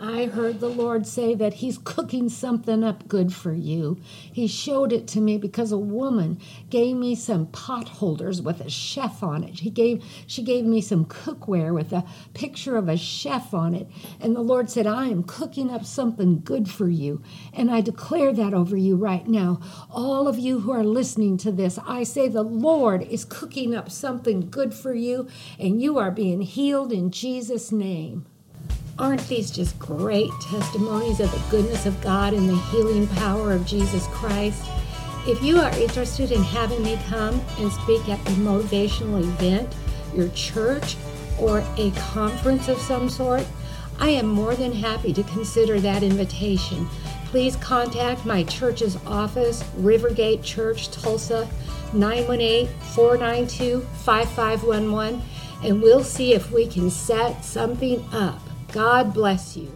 I heard the Lord say that He's cooking something up good for you. He showed it to me because a woman gave me some pot holders with a chef on it. He gave she gave me some cookware with a picture of a chef on it. And the Lord said, I am cooking up something good for you. And I declare that over you right now. All of you who are listening to this, I say the Lord is cooking up something good for you, and you are being healed in Jesus' name. Aren't these just great testimonies of the goodness of God and the healing power of Jesus Christ? If you are interested in having me come and speak at a motivational event, your church, or a conference of some sort, I am more than happy to consider that invitation. Please contact my church's office, Rivergate Church, Tulsa, 918 492 5511, and we'll see if we can set something up. God bless you.